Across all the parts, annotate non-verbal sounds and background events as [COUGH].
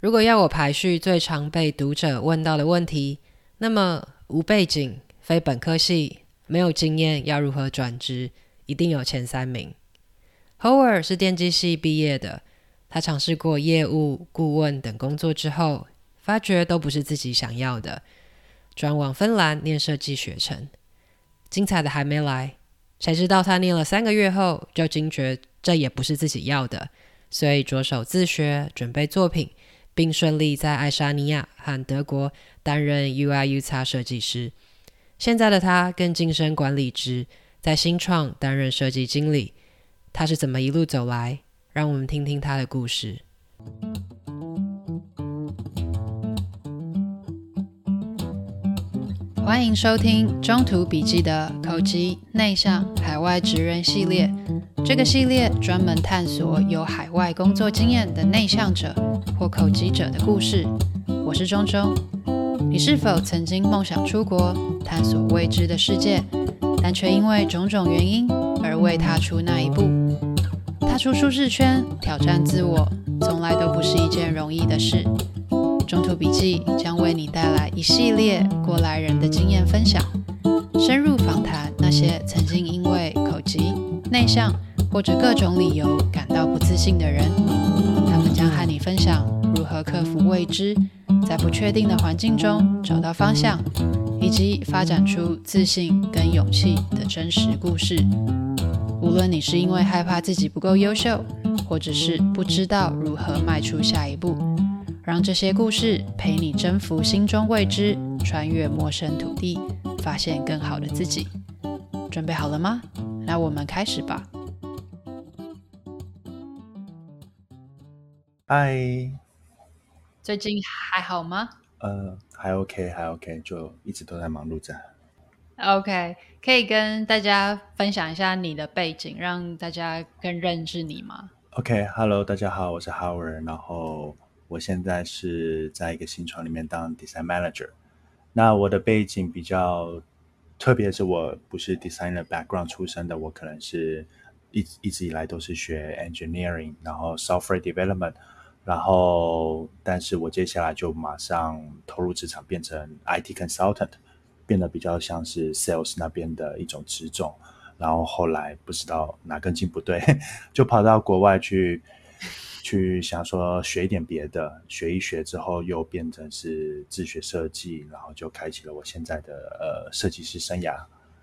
如果要我排序最常被读者问到的问题，那么无背景、非本科系、没有经验要如何转职，一定有前三名。Howard 是电机系毕业的，他尝试过业务、顾问等工作之后，发觉都不是自己想要的，转往芬兰念设计学程。精彩的还没来，谁知道他念了三个月后就惊觉这也不是自己要的，所以着手自学，准备作品。并顺利在爱沙尼亚和德国担任 UI/UX 设计师。现在的他更晋升管理职，在新创担任设计经理。他是怎么一路走来？让我们听听他的故事。欢迎收听中途笔记的口吃内向海外职人系列。这个系列专门探索有海外工作经验的内向者或口疾者的故事。我是中中，你是否曾经梦想出国探索未知的世界，但却因为种种原因而未踏出那一步？踏出舒适圈，挑战自我，从来都不是一件容易的事。中途笔记将为你带来一系列过来人的经验分享，深入访谈那些曾经因为口疾、内向。或者各种理由感到不自信的人，他们将和你分享如何克服未知，在不确定的环境中找到方向，以及发展出自信跟勇气的真实故事。无论你是因为害怕自己不够优秀，或者是不知道如何迈出下一步，让这些故事陪你征服心中未知，穿越陌生土地，发现更好的自己。准备好了吗？那我们开始吧。嗨，最近还好吗？呃，还 OK，还 OK，就一直都在忙碌着。OK，可以跟大家分享一下你的背景，让大家更认识你吗？OK，Hello，、okay, 大家好，我是 Howard，然后我现在是在一个新创里面当 Design Manager。那我的背景比较特别，是我不是 Designer background 出身的，我可能是一一直以来都是学 Engineering，然后 Software Development。然后，但是我接下来就马上投入职场，变成 IT consultant，变得比较像是 sales 那边的一种职种。然后后来不知道哪根筋不对，[LAUGHS] 就跑到国外去，去想说学一点别的，学一学之后又变成是自学设计，然后就开启了我现在的呃设计师生涯。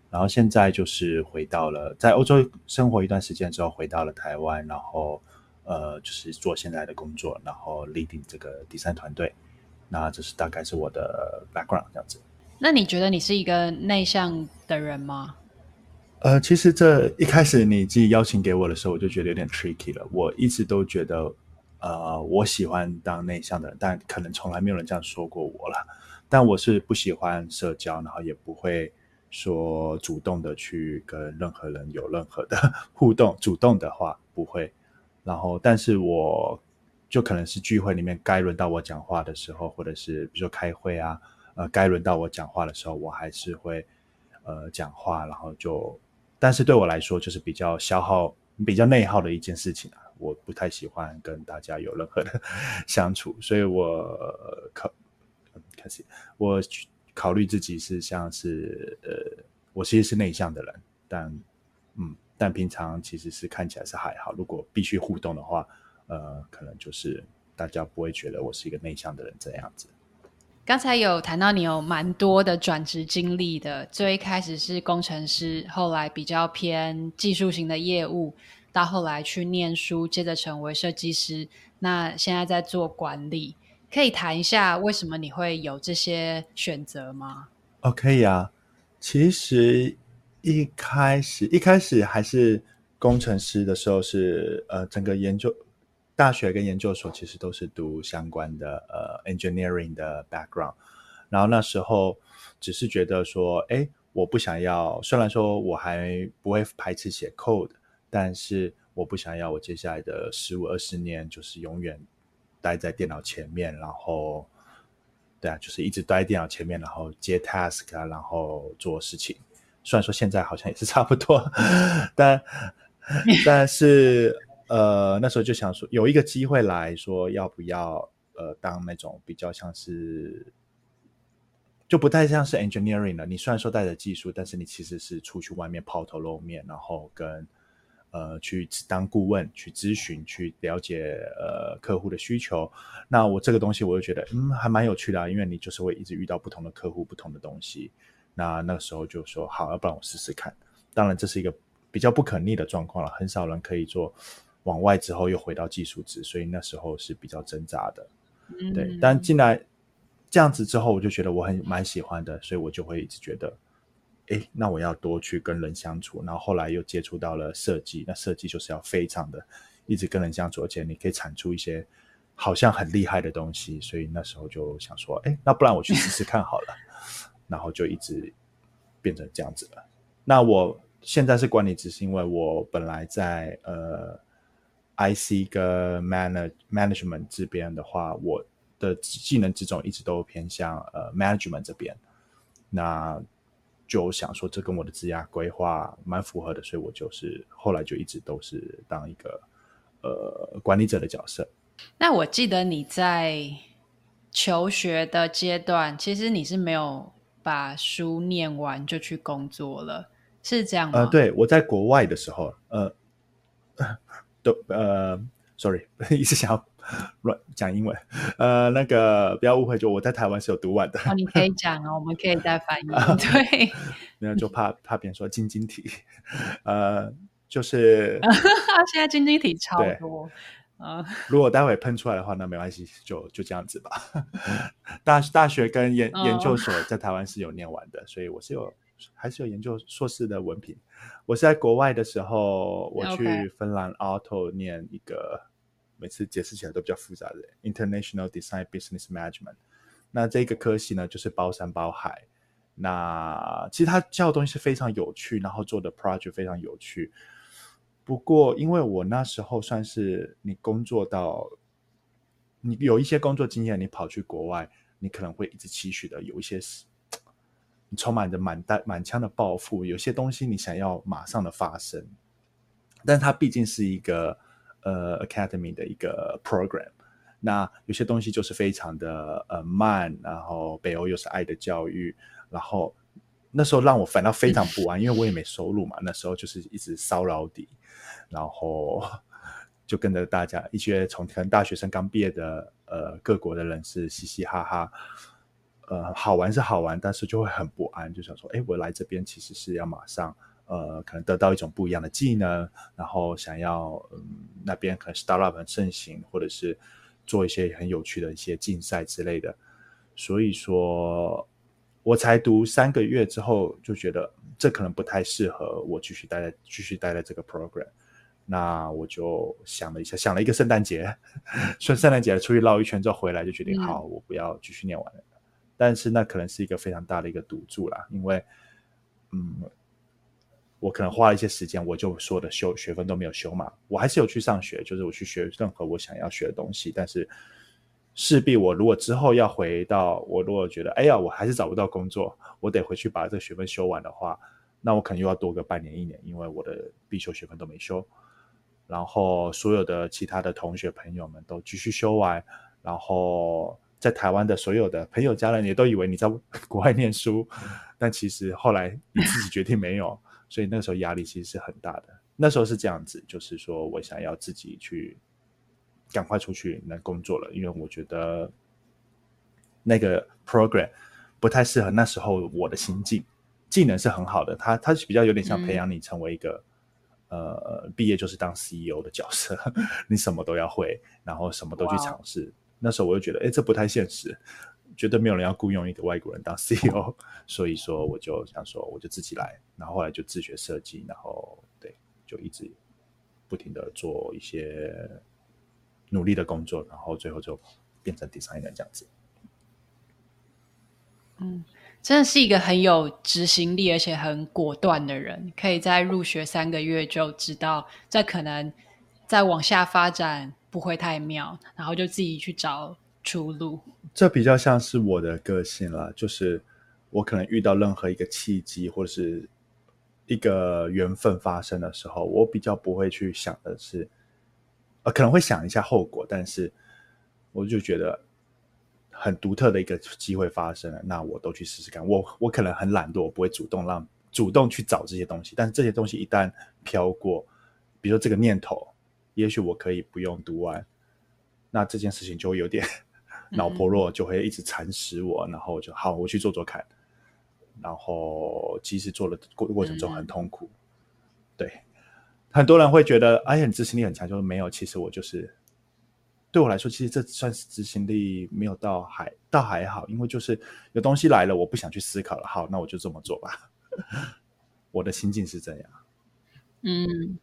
然后现在就是回到了在欧洲生活一段时间之后，回到了台湾，然后。呃，就是做现在的工作，然后 leading 这个 design 团队，那这是大概是我的 background 这样子。那你觉得你是一个内向的人吗？呃，其实这一开始你自己邀请给我的时候，我就觉得有点 tricky 了。我一直都觉得，呃，我喜欢当内向的人，但可能从来没有人这样说过我了。但我是不喜欢社交，然后也不会说主动的去跟任何人有任何的 [LAUGHS] 互动，主动的话不会。然后，但是我就可能是聚会里面该轮到我讲话的时候，或者是比如说开会啊，呃，该轮到我讲话的时候，我还是会呃讲话。然后就，但是对我来说，就是比较消耗、比较内耗的一件事情啊。我不太喜欢跟大家有任何的 [LAUGHS] 相处，所以我考开始我考虑自己是像是呃，我其实是内向的人，但嗯。但平常其实是看起来是还好，如果必须互动的话，呃，可能就是大家不会觉得我是一个内向的人这样子。刚才有谈到你有蛮多的转职经历的，最一开始是工程师，后来比较偏技术型的业务，到后来去念书，接着成为设计师，那现在在做管理，可以谈一下为什么你会有这些选择吗？哦，可以啊，其实。一开始，一开始还是工程师的时候是，呃，整个研究大学跟研究所其实都是读相关的呃 engineering 的 background，然后那时候只是觉得说，哎，我不想要，虽然说我还不会排斥写 code，但是我不想要我接下来的十五二十年就是永远待在电脑前面，然后对啊，就是一直待在电脑前面，然后接 task 啊，然后做事情。虽然说现在好像也是 [LAUGHS] 差不多，但但是呃那时候就想说有一个机会来说要不要呃当那种比较像是，就不太像是 engineering 了。你虽然说带着技术，但是你其实是出去外面抛头露面，然后跟呃去当顾问、去咨询、去了解呃客户的需求。那我这个东西我就觉得嗯还蛮有趣的啊，因为你就是会一直遇到不同的客户、不同的东西。那那个时候就说好，要不然我试试看。当然这是一个比较不可逆的状况了，很少人可以做。往外之后又回到技术值，所以那时候是比较挣扎的，嗯、对。但进来这样子之后，我就觉得我很蛮喜欢的，所以我就会一直觉得，哎，那我要多去跟人相处。然后后来又接触到了设计，那设计就是要非常的一直跟人相处，而且你可以产出一些好像很厉害的东西。所以那时候就想说，哎，那不然我去试试看好了。然后就一直变成这样子了。那我现在是管理职，是因为我本来在呃。IC 跟 manage management 这边的话，我的技能之中一直都偏向呃 management 这边，那就想说这跟我的职业规划蛮符合的，所以我就是后来就一直都是当一个呃管理者的角色。那我记得你在求学的阶段，其实你是没有把书念完就去工作了，是这样吗？呃，对，我在国外的时候，呃。[LAUGHS] 都呃，sorry，[LAUGHS] 一直想要乱讲英文，呃，那个不要误会，就我在台湾是有读完的。哦，你可以讲哦，我们可以再翻译。[LAUGHS] 对，没有就怕怕别人说晶晶体，呃，就是现在晶晶体超多 [LAUGHS] 如果待会喷出来的话，那没关系，就就这样子吧。[LAUGHS] 大大学跟研研究所在台湾是有念完的，哦、所以我是有还是有研究硕士的文凭。我是在国外的时候，我去芬兰 Aalto 念一个.每次解释起来都比较复杂的 International Design Business Management。那这个科系呢，就是包山包海。那其实他教的东西是非常有趣，然后做的 project 非常有趣。不过，因为我那时候算是你工作到，你有一些工作经验，你跑去国外，你可能会一直期许的有一些事。充满着满带满腔的抱负，有些东西你想要马上的发生，但它毕竟是一个呃 academy 的一个 program，那有些东西就是非常的呃慢，然后北欧又是爱的教育，然后那时候让我反倒非常不安，因为我也没收入嘛，那时候就是一直烧老底，然后 [LAUGHS] 就跟着大家一些从可能大学生刚毕业的呃各国的人士嘻嘻哈哈。呃，好玩是好玩，但是就会很不安，就想说，哎，我来这边其实是要马上，呃，可能得到一种不一样的技能，然后想要，嗯，那边可能 startup 很盛行，或者是做一些很有趣的一些竞赛之类的。所以说，我才读三个月之后，就觉得这可能不太适合我继续待在继续待在这个 program。那我就想了一下，想了一个圣诞节，[LAUGHS] 顺圣诞节出去绕一圈之后回来，就决定，嗯、好，我不要继续念完了。但是那可能是一个非常大的一个赌注啦，因为，嗯，我可能花了一些时间，我就说的修学分都没有修嘛，我还是有去上学，就是我去学任何我想要学的东西。但是势必我如果之后要回到，我如果觉得哎呀，我还是找不到工作，我得回去把这个学分修完的话，那我可能又要多个半年一年，因为我的必修学分都没修。然后所有的其他的同学朋友们都继续修完，然后。在台湾的所有的朋友家人也都以为你在 [LAUGHS] 国外念书，但其实后来你自己决定没有，所以那时候压力其实是很大的。那时候是这样子，就是说我想要自己去赶快出去能工作了，因为我觉得那个 program 不太适合那时候我的心境。技能是很好的，它它是比较有点像培养你成为一个、嗯、呃毕业就是当 CEO 的角色，你什么都要会，然后什么都去尝试。那时候我就觉得，哎，这不太现实，绝对没有人要雇佣一个外国人当 CEO，所以说我就想说，我就自己来，然后后来就自学设计，然后对，就一直不停的做一些努力的工作，然后最后就变成 designer 这样子。嗯，真的是一个很有执行力而且很果断的人，可以在入学三个月就知道，这可能再往下发展。不会太妙，然后就自己去找出路。这比较像是我的个性了，就是我可能遇到任何一个契机或者是一个缘分发生的时候，我比较不会去想的是，呃，可能会想一下后果，但是我就觉得很独特的一个机会发生了，那我都去试试看。我我可能很懒惰，我不会主动让主动去找这些东西，但是这些东西一旦飘过，比如说这个念头，也许我可以不用读完，那这件事情就会有点 [LAUGHS] 脑婆弱，就会一直蚕食我，嗯、然后就好，我去做做看。然后其实做的过过程中很痛苦，嗯、对，很多人会觉得哎呀，你执行力很强，就是没有。其实我就是对我来说，其实这算是执行力没有到还倒还好，因为就是有东西来了，我不想去思考了，好，那我就这么做吧。[LAUGHS] 我的心境是这样。嗯。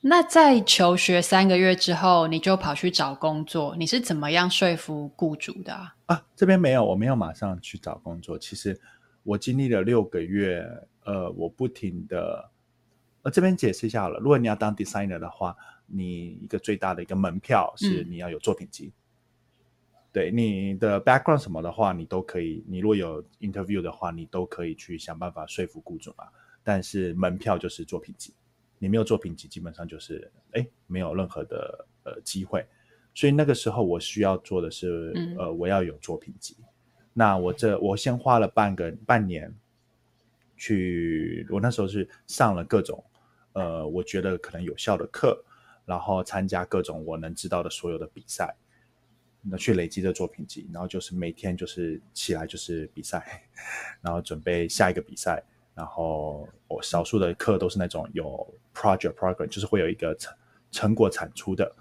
那在求学三个月之后，你就跑去找工作，你是怎么样说服雇主的啊？啊，这边没有，我没有马上去找工作。其实我经历了六个月，呃，我不停的，呃，这边解释一下好了。如果你要当 designer 的话，你一个最大的一个门票是你要有作品集。嗯、对，你的 background 什么的话，你都可以。你如果有 interview 的话，你都可以去想办法说服雇主嘛。但是门票就是作品集。你没有作品集，基本上就是哎，没有任何的呃机会。所以那个时候我需要做的是，嗯、呃，我要有作品集。那我这我先花了半个半年去，我那时候是上了各种呃，我觉得可能有效的课，然后参加各种我能知道的所有的比赛，那去累积的作品集，然后就是每天就是起来就是比赛，[LAUGHS] 然后准备下一个比赛。然后我少数的课都是那种有 project program，就是会有一个成成果产出的。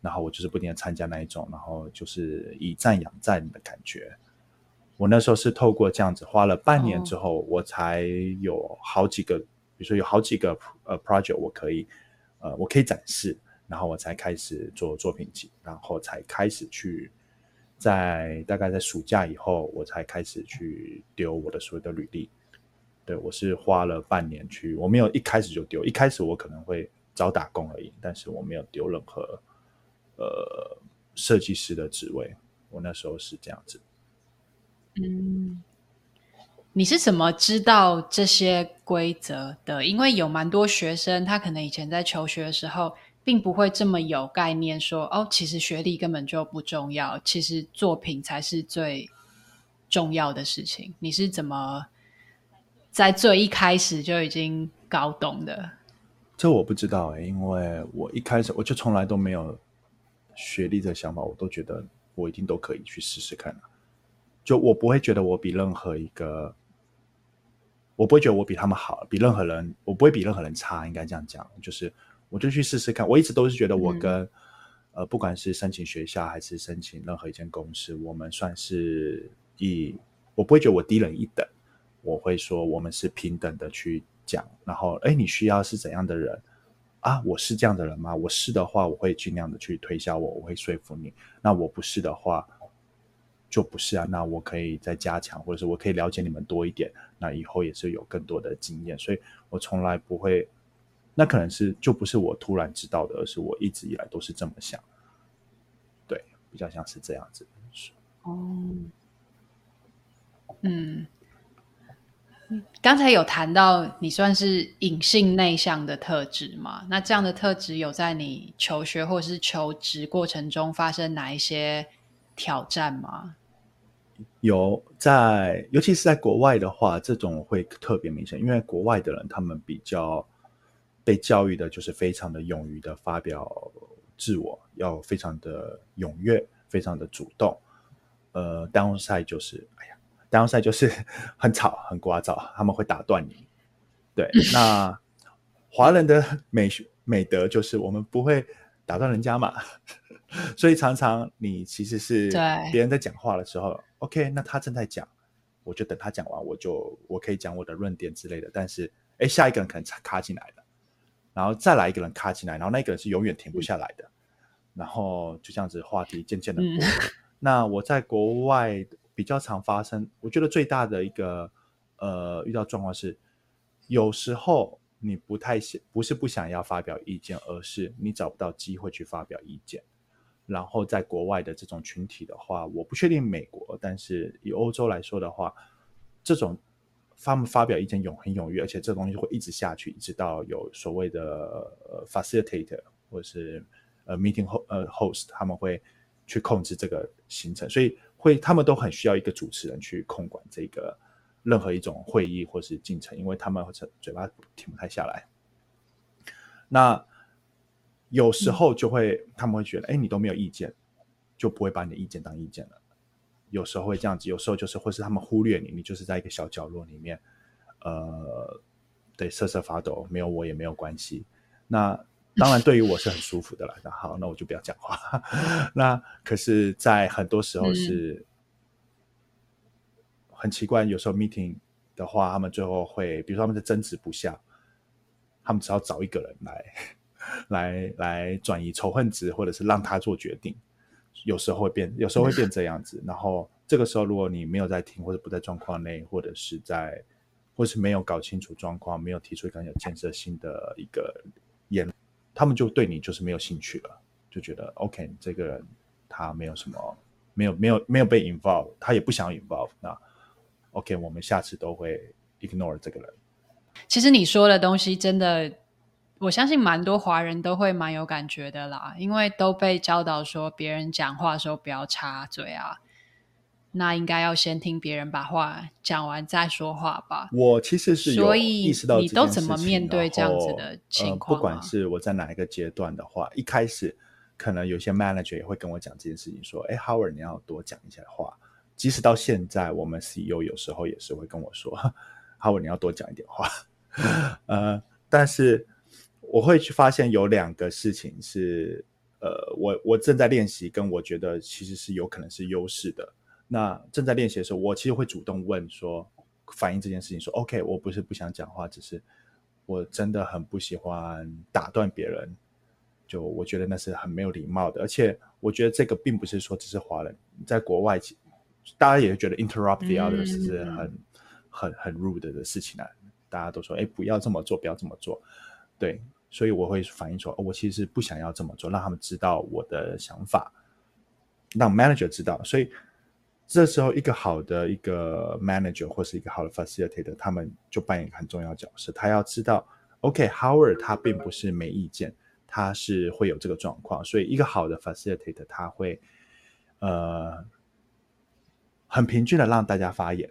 然后我就是不停的参加那一种，然后就是以战养战的感觉。我那时候是透过这样子，花了半年之后，我才有好几个，比如说有好几个呃 project，我可以呃我可以展示，然后我才开始做作品集，然后才开始去在大概在暑假以后，我才开始去丢我的所有的履历。对，我是花了半年去，我没有一开始就丢，一开始我可能会找打工而已，但是我没有丢任何呃设计师的职位，我那时候是这样子。嗯，你是怎么知道这些规则的？因为有蛮多学生，他可能以前在求学的时候，并不会这么有概念说，哦，其实学历根本就不重要，其实作品才是最重要的事情。你是怎么？在最一开始就已经搞懂的，这我不知道哎、因为我一开始我就从来都没有学历的想法，我都觉得我一定都可以去试试看。就我不会觉得我比任何一个，我不会觉得我比他们好，比任何人，我不会比任何人差，应该这样讲。就是我就去试试看，我一直都是觉得我跟、嗯、呃，不管是申请学校还是申请任何一间公司，我们算是以，我不会觉得我低人一等。我会说，我们是平等的去讲，然后，哎，你需要是怎样的人啊？我是这样的人吗？我是的话，我会尽量的去推销我，我会说服你。那我不是的话，就不是啊。那我可以再加强，或者是我可以了解你们多一点，那以后也是有更多的经验。所以我从来不会，那可能是就不是我突然知道的，而是我一直以来都是这么想。对，比较像是这样子。哦，嗯。刚才有谈到你算是隐性内向的特质吗？那这样的特质有在你求学或是求职过程中发生哪一些挑战吗？有在，尤其是在国外的话，这种会特别明显，因为国外的人他们比较被教育的就是非常的勇于的发表自我，要非常的踊跃，非常的主动。呃，downside 就是，哎呀。downside 就是 [LAUGHS] 很吵、很聒噪，他们会打断你。对，[LAUGHS] 那华人的美美德就是我们不会打断人家嘛，[LAUGHS] 所以常常你其实是别人在讲话的时候，OK，那他正在讲，我就等他讲完，我就我可以讲我的论点之类的。但是，哎，下一个人可能卡进来了，然后再来一个人卡进来，然后那个人是永远停不下来的，嗯、然后就这样子话题渐渐的 [LAUGHS] 那我在国外。比较常发生，我觉得最大的一个呃遇到状况是，有时候你不太想，不是不想要发表意见，而是你找不到机会去发表意见。然后在国外的这种群体的话，我不确定美国，但是以欧洲来说的话，这种他们发表意见永很踊跃，而且这东西会一直下去，一直到有所谓的呃 facilitator 或者是呃 meeting host 呃 host 他们会去控制这个行程，所以会他们都很需要一个主持人去控管这个任何一种会议或是进程，因为他们嘴巴停不太下来。那有时候就会、嗯、他们会觉得，哎，你都没有意见，就不会把你的意见当意见了。有时候会这样子，有时候就是或是他们忽略你，你就是在一个小角落里面，呃，对，瑟瑟发抖，没有我也没有关系。那当然对于我是很舒服的了。那好，那我就不要讲话。[LAUGHS] 那可是，在很多时候是很奇怪，有时候 meeting 的话，他们最后会，比如说他们在争执不下。他们只要找一个人来，[LAUGHS] 来来转移仇恨值，或者是让他做决定，有时候会变，有时候会变这样子。[LAUGHS] 然后这个时候，如果你没有在听，或者不在状况内，或者是在，或是没有搞清楚状况，没有提出一个很有建设性的一个言，他们就对你就是没有兴趣了，就觉得 OK，这个人他没有什么，没有没有没有被 involve，他也不想 involve，那 OK，我们下次都会 ignore 这个人。其实你说的东西真的，我相信蛮多华人都会蛮有感觉的啦，因为都被教导说别人讲话的时候不要插嘴啊，那应该要先听别人把话讲完再说话吧。我其实是所以你都怎么面对这样子的情况？呃，不管是我在哪一个阶段的话，一开始可能有些 manager 也会跟我讲这件事情，说：“哎，Howard，你要多讲一些话。”即使到现在，我们 CEO 有时候也是会跟我说：“Howard，，你要多讲一点话，呃，但是我会去发现有两个事情是，呃，我我正在练习，跟我觉得其实是有可能是优势的。那正在练习的时候，我其实会主动问说，反映这件事情说，OK，我不是不想讲话，只是我真的很不喜欢打断别人，就我觉得那是很没有礼貌的，而且我觉得这个并不是说只是华人，在国外，大家也会觉得 interrupt the others 是很。嗯很很 rude 的事情啊，大家都说，哎，不要这么做，不要这么做，对，所以我会反映说，哦，我其实不想要这么做，让他们知道我的想法，让 manager 知道，所以这时候一个好的一个 manager 或是一个好的 facilitator，他们就扮演很重要角色，他要知道，OK，Howard 他并不是没意见，他是会有这个状况，所以一个好的 facilitator 他会呃很平均的让大家发言。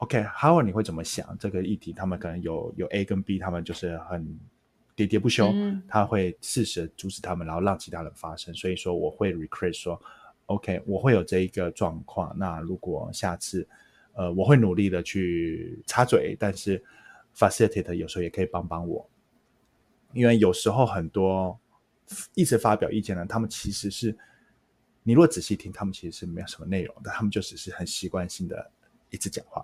OK，Howard，你会怎么想这个议题？他们可能有有 A 跟 B，他们就是很喋喋不休，嗯、他会适时阻止他们，然后让其他人发声。所以说，我会 request 说，OK，我会有这一个状况。那如果下次，呃，我会努力的去插嘴，但是 facilitator 有时候也可以帮帮我，因为有时候很多一直发表意见的，他们其实是，你如果仔细听，他们其实是没有什么内容的，他们就只是很习惯性的一直讲话。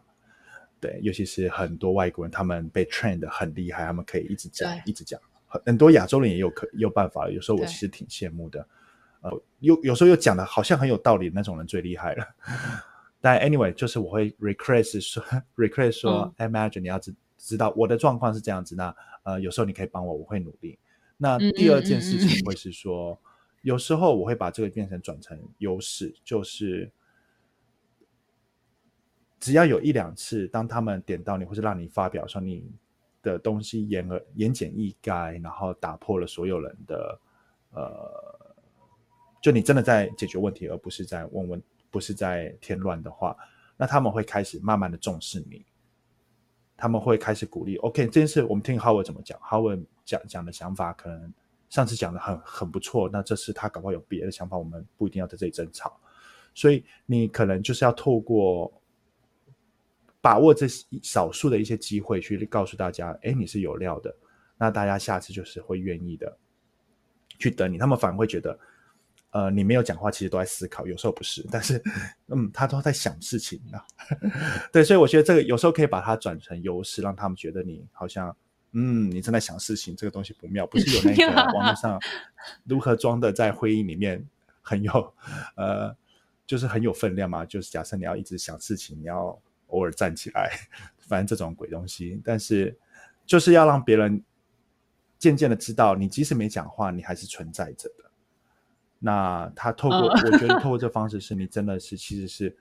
对，尤其是很多外国人，他们被 train 的很厉害，他们可以一直讲，一直讲。很很多亚洲人也有可也有办法，有时候我其实挺羡慕的。呃，有有时候又讲的好像很有道理，那种人最厉害了。[LAUGHS] 但 anyway，就是我会 request 说，request 说，imagine、嗯、你要知知道我的状况是这样子，那呃，有时候你可以帮我，我会努力。那第二件事情会是说，有时候我会把这个变成转成优势，就是。只要有一两次，当他们点到你，或是让你发表说你的东西言而言简意赅，然后打破了所有人的呃，就你真的在解决问题，而不是在问问，不是在添乱的话，那他们会开始慢慢的重视你，他们会开始鼓励。OK，这件事我们听 Howard 怎么讲，Howard 讲讲的想法可能上次讲的很很不错，那这次他搞不好有别的想法，我们不一定要在这里争吵，所以你可能就是要透过。把握这少数的一些机会，去告诉大家，哎，你是有料的，那大家下次就是会愿意的去等你。他们反而会觉得，呃，你没有讲话，其实都在思考，有时候不是，但是，[LAUGHS] 嗯，他都在想事情啊。[LAUGHS] 对，所以我觉得这个有时候可以把它转成优势，让他们觉得你好像，嗯，你正在想事情，这个东西不妙，不是有那个 [LAUGHS] 网络上如何装的在会议里面很有，呃，就是很有分量嘛。就是假设你要一直想事情，你要。偶尔站起来，[LAUGHS] 反正这种鬼东西，但是就是要让别人渐渐的知道，你即使没讲话，你还是存在着的。那他透过，我觉得透过这方式，是你真的是 [LAUGHS] 其实是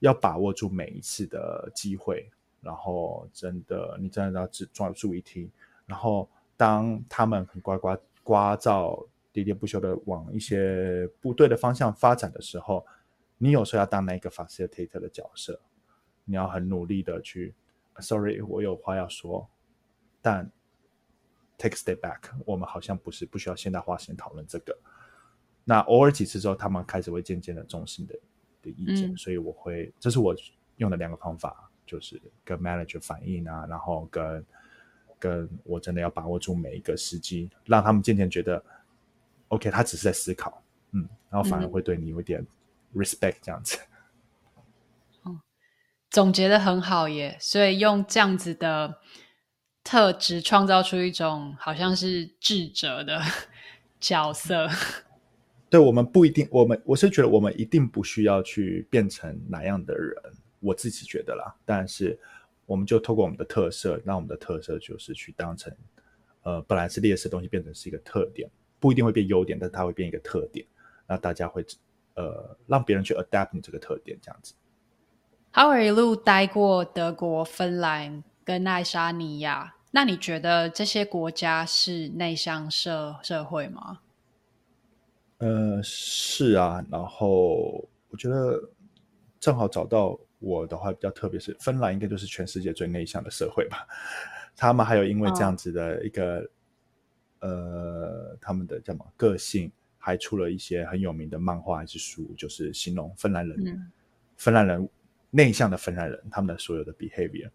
要把握住每一次的机会，然后真的你真的要只抓住一听，然后当他们很呱呱呱噪喋喋不休的往一些不对的方向发展的时候，你有时候要当那个 facilitator 的角色，你要很努力的去，sorry，我有话要说，但 take a step back，我们好像不是不需要现在花时间讨论这个。那偶尔几次之后，他们开始会渐渐的重视你的的意见，嗯、所以我会，这是我用的两个方法，就是跟 manager 反映啊，然后跟跟我真的要把握住每一个时机，让他们渐渐觉得，OK，他只是在思考，嗯，然后反而会对你有点 respect 这样子。嗯，总结的很好耶，所以用这样子的特质创造出一种好像是智者的 [LAUGHS] 角色。[LAUGHS] 对，我们不一定，我们我是觉得我们一定不需要去变成哪样的人，我自己觉得啦。但是，我们就透过我们的特色，让我们的特色就是去当成，呃，本来是劣势的东西变成是一个特点，不一定会变优点，但它会变一个特点，那大家会呃让别人去 adapt 你这个特点，这样子。Howard 一路待过德国、芬兰跟爱沙尼亚，那你觉得这些国家是内向社社会吗？呃，是啊，然后我觉得正好找到我的话比较特别，是芬兰应该就是全世界最内向的社会吧。[LAUGHS] 他们还有因为这样子的一个、哦、呃，他们的叫什么个性，还出了一些很有名的漫画还是书，就是形容芬兰人，嗯、芬兰人内向的芬兰人他们的所有的 behavior。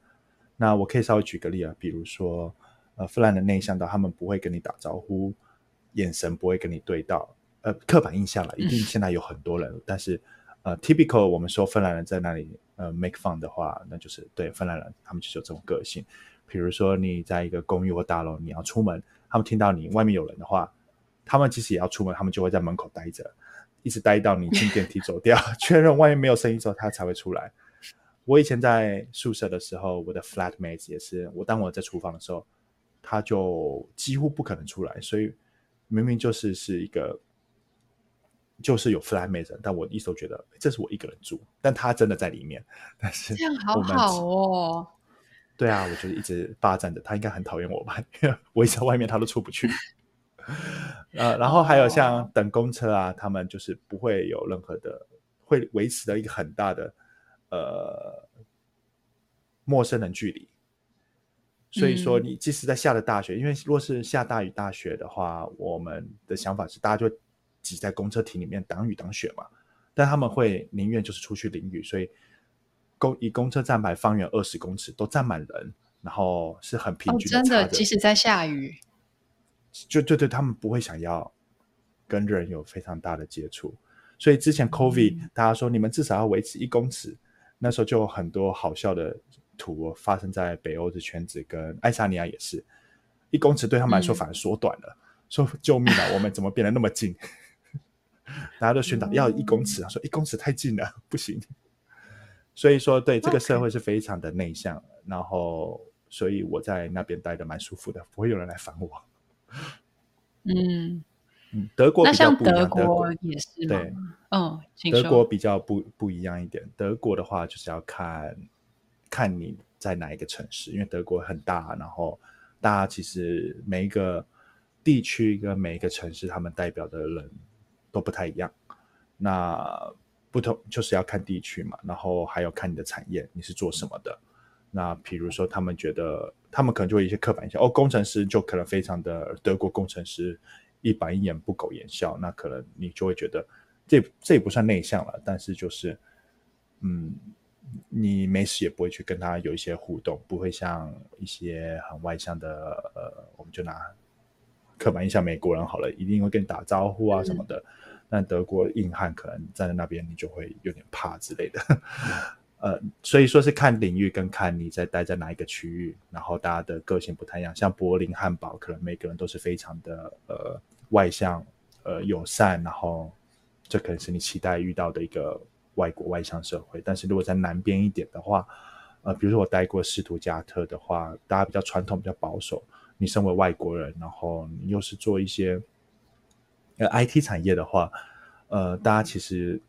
那我可以稍微举个例啊，比如说呃，芬兰人内向到他们不会跟你打招呼，眼神不会跟你对到。呃，刻板印象了，一定现在有很多人，但是，呃，typical 我们说芬兰人在那里呃 make fun 的话，那就是对芬兰人，他们就是有这种个性。比如说你在一个公寓或大楼，你要出门，他们听到你外面有人的话，他们其实也要出门，他们就会在门口待着，一直待到你进电梯走掉，[LAUGHS] 确认外面没有声音之后，他才会出来。我以前在宿舍的时候，我的 flatmates 也是，我当我在厨房的时候，他就几乎不可能出来，所以明明就是是一个。就是有 flatmate，但我一直都觉得这是我一个人住，但他真的在里面。但是这样好好哦。[LAUGHS] 对啊，我就一直霸占着，他应该很讨厌我吧？[LAUGHS] 因为我一直在外面，他都出不去。[LAUGHS] 呃，然后还有像等公车啊，他们就是不会有任何的，会维持的一个很大的呃陌生人距离。所以说，你即使在下了大雪，嗯、因为如果是下大雨大雪的话，我们的想法是大家就。挤在公车亭里面挡雨挡雪嘛，但他们会宁愿就是出去淋雨，所以公以公车站牌方圆二十公尺都站满人，然后是很平均的，哦。真的，即使在下雨，就对对，他们不会想要跟人有非常大的接触。所以之前 COVID，嗯、大家说你们至少要维持一公尺，那时候就有很多好笑的图发生在北欧的圈子，跟爱沙尼亚也是一公尺对他们来说反而缩短了，嗯、说救命啊，我们怎么变得那么近？[LAUGHS] 大家都宣导要一公尺啊，说一公尺太近了，不行。所以说，对这个社会是非常的内向.然后，所以我在那边待的蛮舒服的，不会有人来烦我。[LAUGHS] 嗯嗯，德国比较不一样，德国也是对，嗯，德国比较不不一样一点。德国的话，就是要看看你在哪一个城市，因为德国很大，然后大家其实每一个地区跟每一个城市，他们代表的人。都不太一样，那不同就是要看地区嘛，然后还有看你的产业，你是做什么的。那比如说，他们觉得他们可能就会一些刻板印象，哦，工程师就可能非常的德国工程师一板一眼、不苟言笑，那可能你就会觉得这这也不算内向了，但是就是嗯，你没事也不会去跟他有一些互动，不会像一些很外向的呃，我们就拿。刻板印象，美国人好了，一定会跟你打招呼啊什么的。嗯、但德国硬汉可能站在那边，你就会有点怕之类的。呃，所以说是看领域跟看你在待在哪一个区域，然后大家的个性不太一样。像柏林、汉堡，可能每个人都是非常的呃外向、呃友善，然后这可能是你期待遇到的一个外国外向社会。但是如果在南边一点的话，呃，比如说我待过斯图加特的话，大家比较传统、比较保守。你身为外国人，然后你又是做一些呃 IT 产业的话，呃，大家其实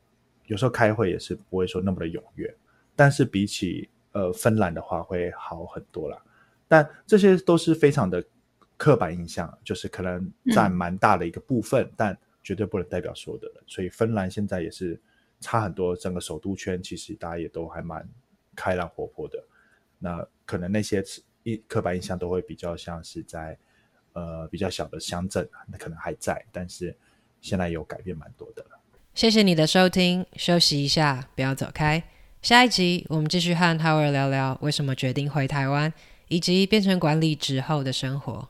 有时候开会也是不会说那么的踊跃，但是比起呃芬兰的话会好很多啦。但这些都是非常的刻板印象，就是可能占蛮大的一个部分，但绝对不能代表所有的。所以芬兰现在也是差很多，整个首都圈其实大家也都还蛮开朗活泼的。那可能那些一刻板印象都会比较像是在呃比较小的乡镇，那可能还在，但是现在有改变蛮多的了。谢谢你的收听，休息一下，不要走开。下一集我们继续和哈尔聊聊为什么决定回台湾，以及变成管理之后的生活。